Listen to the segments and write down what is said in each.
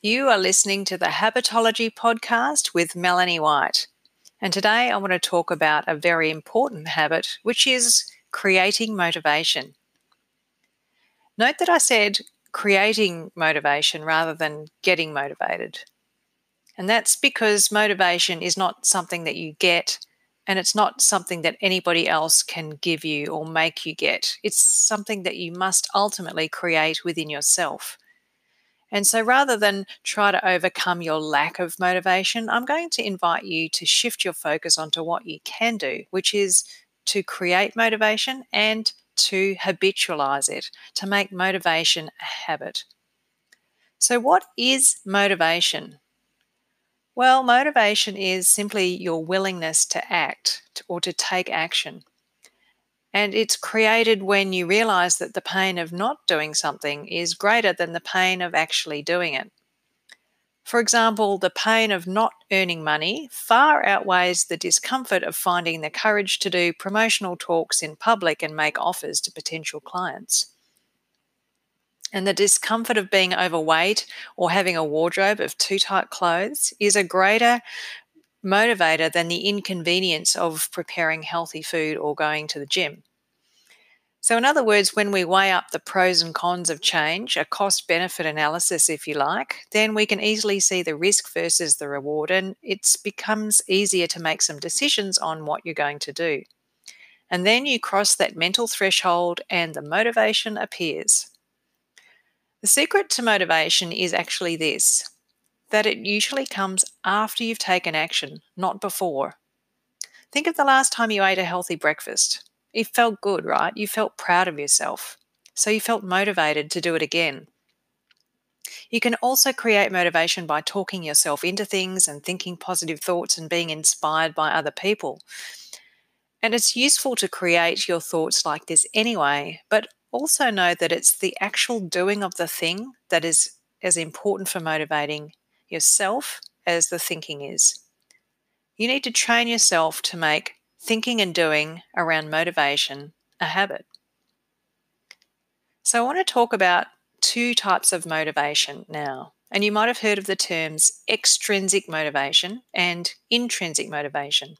You are listening to the Habitology podcast with Melanie White. And today I want to talk about a very important habit, which is creating motivation. Note that I said creating motivation rather than getting motivated. And that's because motivation is not something that you get and it's not something that anybody else can give you or make you get. It's something that you must ultimately create within yourself. And so rather than try to overcome your lack of motivation, I'm going to invite you to shift your focus onto what you can do, which is to create motivation and to habitualize it, to make motivation a habit. So, what is motivation? Well, motivation is simply your willingness to act or to take action. And it's created when you realize that the pain of not doing something is greater than the pain of actually doing it. For example, the pain of not earning money far outweighs the discomfort of finding the courage to do promotional talks in public and make offers to potential clients. And the discomfort of being overweight or having a wardrobe of too tight clothes is a greater motivator than the inconvenience of preparing healthy food or going to the gym. So, in other words, when we weigh up the pros and cons of change, a cost benefit analysis, if you like, then we can easily see the risk versus the reward, and it becomes easier to make some decisions on what you're going to do. And then you cross that mental threshold, and the motivation appears. The secret to motivation is actually this that it usually comes after you've taken action, not before. Think of the last time you ate a healthy breakfast. It felt good, right? You felt proud of yourself. So you felt motivated to do it again. You can also create motivation by talking yourself into things and thinking positive thoughts and being inspired by other people. And it's useful to create your thoughts like this anyway, but also know that it's the actual doing of the thing that is as important for motivating yourself as the thinking is. You need to train yourself to make thinking and doing around motivation a habit. So, I want to talk about two types of motivation now. And you might have heard of the terms extrinsic motivation and intrinsic motivation.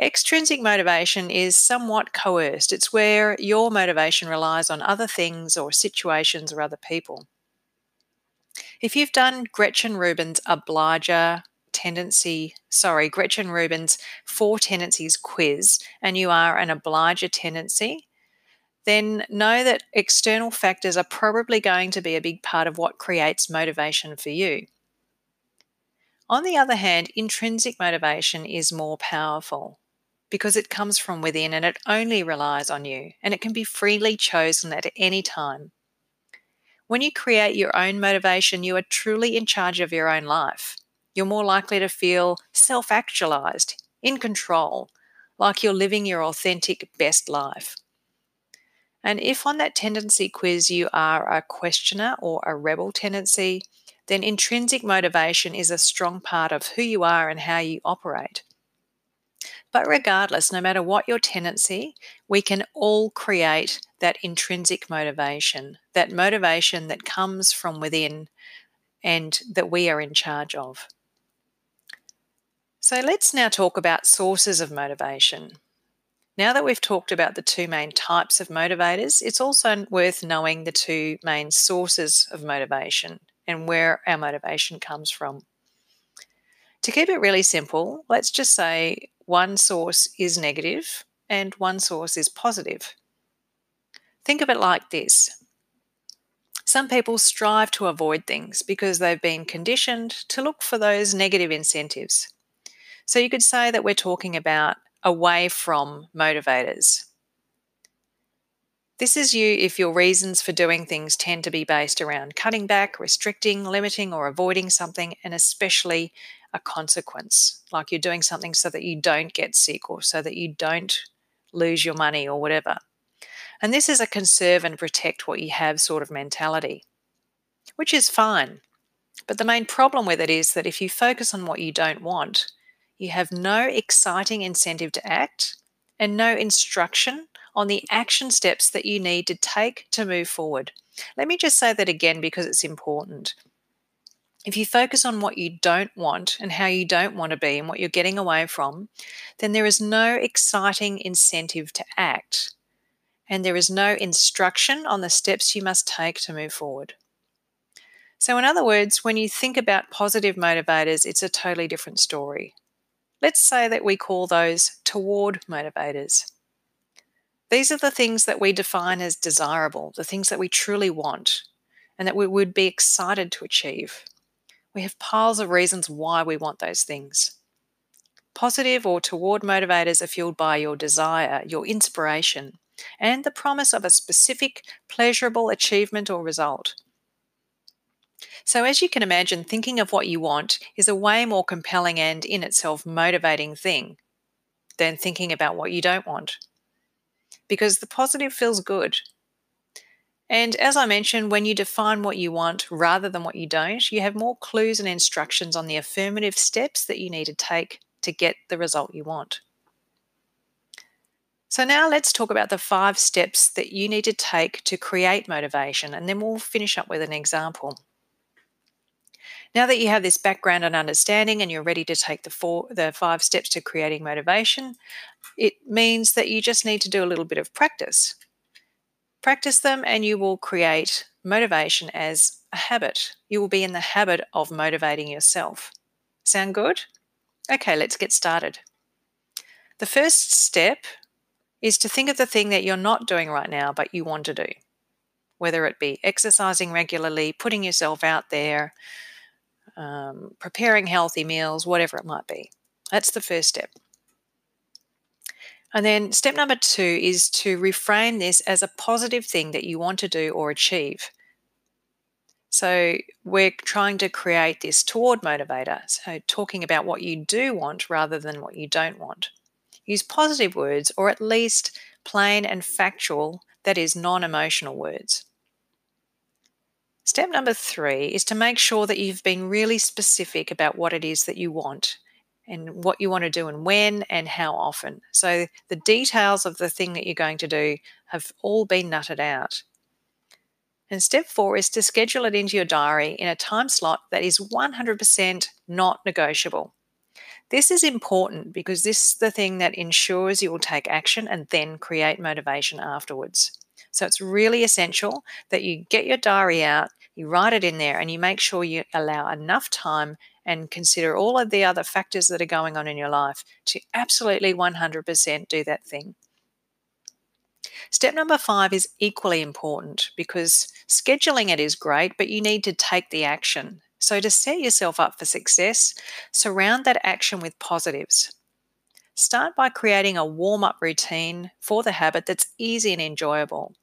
Extrinsic motivation is somewhat coerced. It's where your motivation relies on other things or situations or other people. If you've done Gretchen Rubin's Obliger tendency, sorry, Gretchen Rubin's Four Tendencies quiz, and you are an obliger tendency, then know that external factors are probably going to be a big part of what creates motivation for you. On the other hand, intrinsic motivation is more powerful because it comes from within and it only relies on you and it can be freely chosen at any time. When you create your own motivation, you are truly in charge of your own life. You're more likely to feel self actualized, in control, like you're living your authentic best life. And if on that tendency quiz you are a questioner or a rebel tendency, then intrinsic motivation is a strong part of who you are and how you operate. But regardless, no matter what your tendency, we can all create that intrinsic motivation, that motivation that comes from within and that we are in charge of. So let's now talk about sources of motivation. Now that we've talked about the two main types of motivators, it's also worth knowing the two main sources of motivation and where our motivation comes from. To keep it really simple, let's just say one source is negative and one source is positive. Think of it like this some people strive to avoid things because they've been conditioned to look for those negative incentives. So you could say that we're talking about away from motivators. This is you if your reasons for doing things tend to be based around cutting back, restricting, limiting, or avoiding something, and especially a consequence, like you're doing something so that you don't get sick or so that you don't lose your money or whatever. And this is a conserve and protect what you have sort of mentality, which is fine. But the main problem with it is that if you focus on what you don't want, you have no exciting incentive to act and no instruction on the action steps that you need to take to move forward. Let me just say that again because it's important. If you focus on what you don't want and how you don't want to be and what you're getting away from, then there is no exciting incentive to act. And there is no instruction on the steps you must take to move forward. So, in other words, when you think about positive motivators, it's a totally different story. Let's say that we call those toward motivators. These are the things that we define as desirable, the things that we truly want, and that we would be excited to achieve. We have piles of reasons why we want those things. Positive or toward motivators are fueled by your desire, your inspiration, and the promise of a specific pleasurable achievement or result. So, as you can imagine, thinking of what you want is a way more compelling and in itself motivating thing than thinking about what you don't want. Because the positive feels good and as I mentioned, when you define what you want rather than what you don't, you have more clues and instructions on the affirmative steps that you need to take to get the result you want. So, now let's talk about the five steps that you need to take to create motivation, and then we'll finish up with an example. Now that you have this background and understanding and you're ready to take the four the five steps to creating motivation, it means that you just need to do a little bit of practice. Practice them and you will create motivation as a habit. You will be in the habit of motivating yourself. Sound good? Okay, let's get started. The first step is to think of the thing that you're not doing right now, but you want to do, whether it be exercising regularly, putting yourself out there, um, preparing healthy meals, whatever it might be. That's the first step. And then step number two is to reframe this as a positive thing that you want to do or achieve. So we're trying to create this toward motivator. So talking about what you do want rather than what you don't want. Use positive words or at least plain and factual, that is, non emotional words. Step number three is to make sure that you've been really specific about what it is that you want and what you want to do and when and how often. So the details of the thing that you're going to do have all been nutted out. And step four is to schedule it into your diary in a time slot that is 100% not negotiable. This is important because this is the thing that ensures you will take action and then create motivation afterwards. So it's really essential that you get your diary out, you write it in there, and you make sure you allow enough time and consider all of the other factors that are going on in your life to absolutely 100% do that thing. Step number five is equally important because scheduling it is great, but you need to take the action. So, to set yourself up for success, surround that action with positives. Start by creating a warm up routine for the habit that's easy and enjoyable.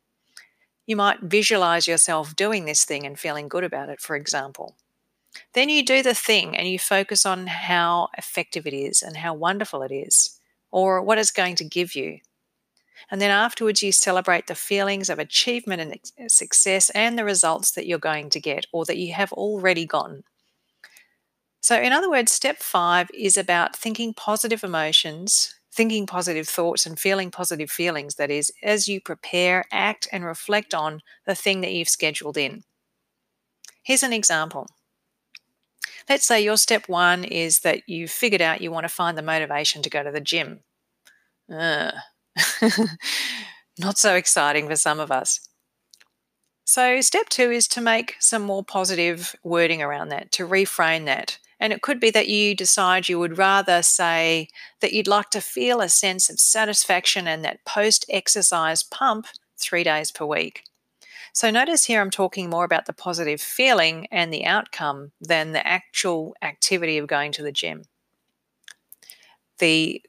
You might visualize yourself doing this thing and feeling good about it, for example. Then you do the thing and you focus on how effective it is and how wonderful it is, or what it's going to give you. And then afterwards, you celebrate the feelings of achievement and success and the results that you're going to get or that you have already gotten. So, in other words, step five is about thinking positive emotions, thinking positive thoughts, and feeling positive feelings. That is, as you prepare, act, and reflect on the thing that you've scheduled in. Here's an example let's say your step one is that you've figured out you want to find the motivation to go to the gym. Uh, not so exciting for some of us. So, step two is to make some more positive wording around that, to reframe that. And it could be that you decide you would rather say that you'd like to feel a sense of satisfaction and that post exercise pump three days per week. So notice here I'm talking more about the positive feeling and the outcome than the actual activity of going to the gym. The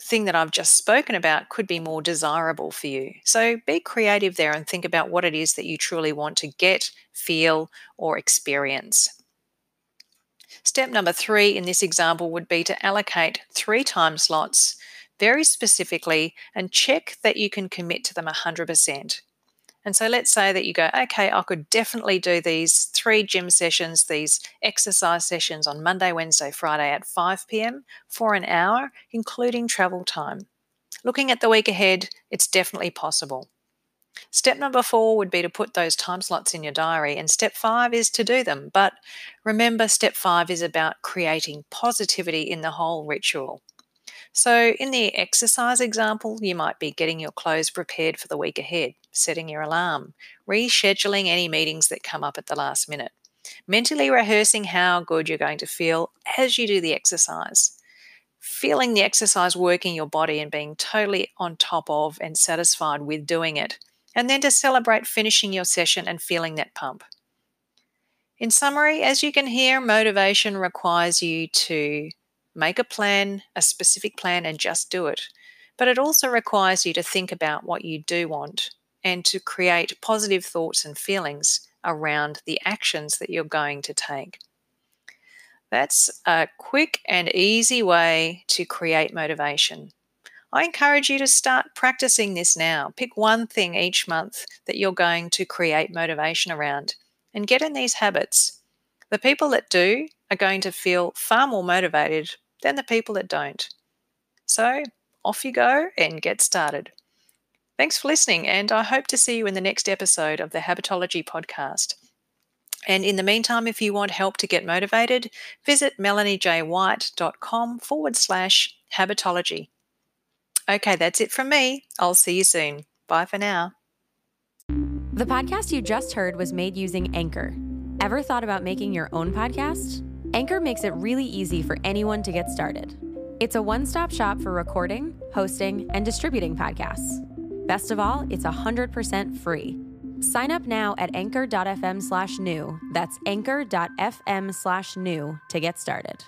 thing that I've just spoken about could be more desirable for you. So be creative there and think about what it is that you truly want to get, feel, or experience. Step number three in this example would be to allocate three time slots very specifically and check that you can commit to them 100%. And so let's say that you go, okay, I could definitely do these three gym sessions, these exercise sessions on Monday, Wednesday, Friday at 5 p.m. for an hour, including travel time. Looking at the week ahead, it's definitely possible. Step number four would be to put those time slots in your diary, and step five is to do them. But remember, step five is about creating positivity in the whole ritual. So, in the exercise example, you might be getting your clothes prepared for the week ahead, setting your alarm, rescheduling any meetings that come up at the last minute, mentally rehearsing how good you're going to feel as you do the exercise, feeling the exercise working your body and being totally on top of and satisfied with doing it and then to celebrate finishing your session and feeling that pump. In summary, as you can hear, motivation requires you to make a plan, a specific plan, and just do it. But it also requires you to think about what you do want and to create positive thoughts and feelings around the actions that you're going to take. That's a quick and easy way to create motivation. I encourage you to start practicing this now. Pick one thing each month that you're going to create motivation around and get in these habits. The people that do are going to feel far more motivated than the people that don't. So, off you go and get started. Thanks for listening, and I hope to see you in the next episode of the Habitology podcast. And in the meantime, if you want help to get motivated, visit melaniejwhite.com forward slash habitology. Okay, that's it from me. I'll see you soon. Bye for now. The podcast you just heard was made using Anchor. Ever thought about making your own podcast? Anchor makes it really easy for anyone to get started. It's a one stop shop for recording, hosting, and distributing podcasts. Best of all, it's 100% free. Sign up now at anchor.fm slash new. That's anchor.fm slash new to get started.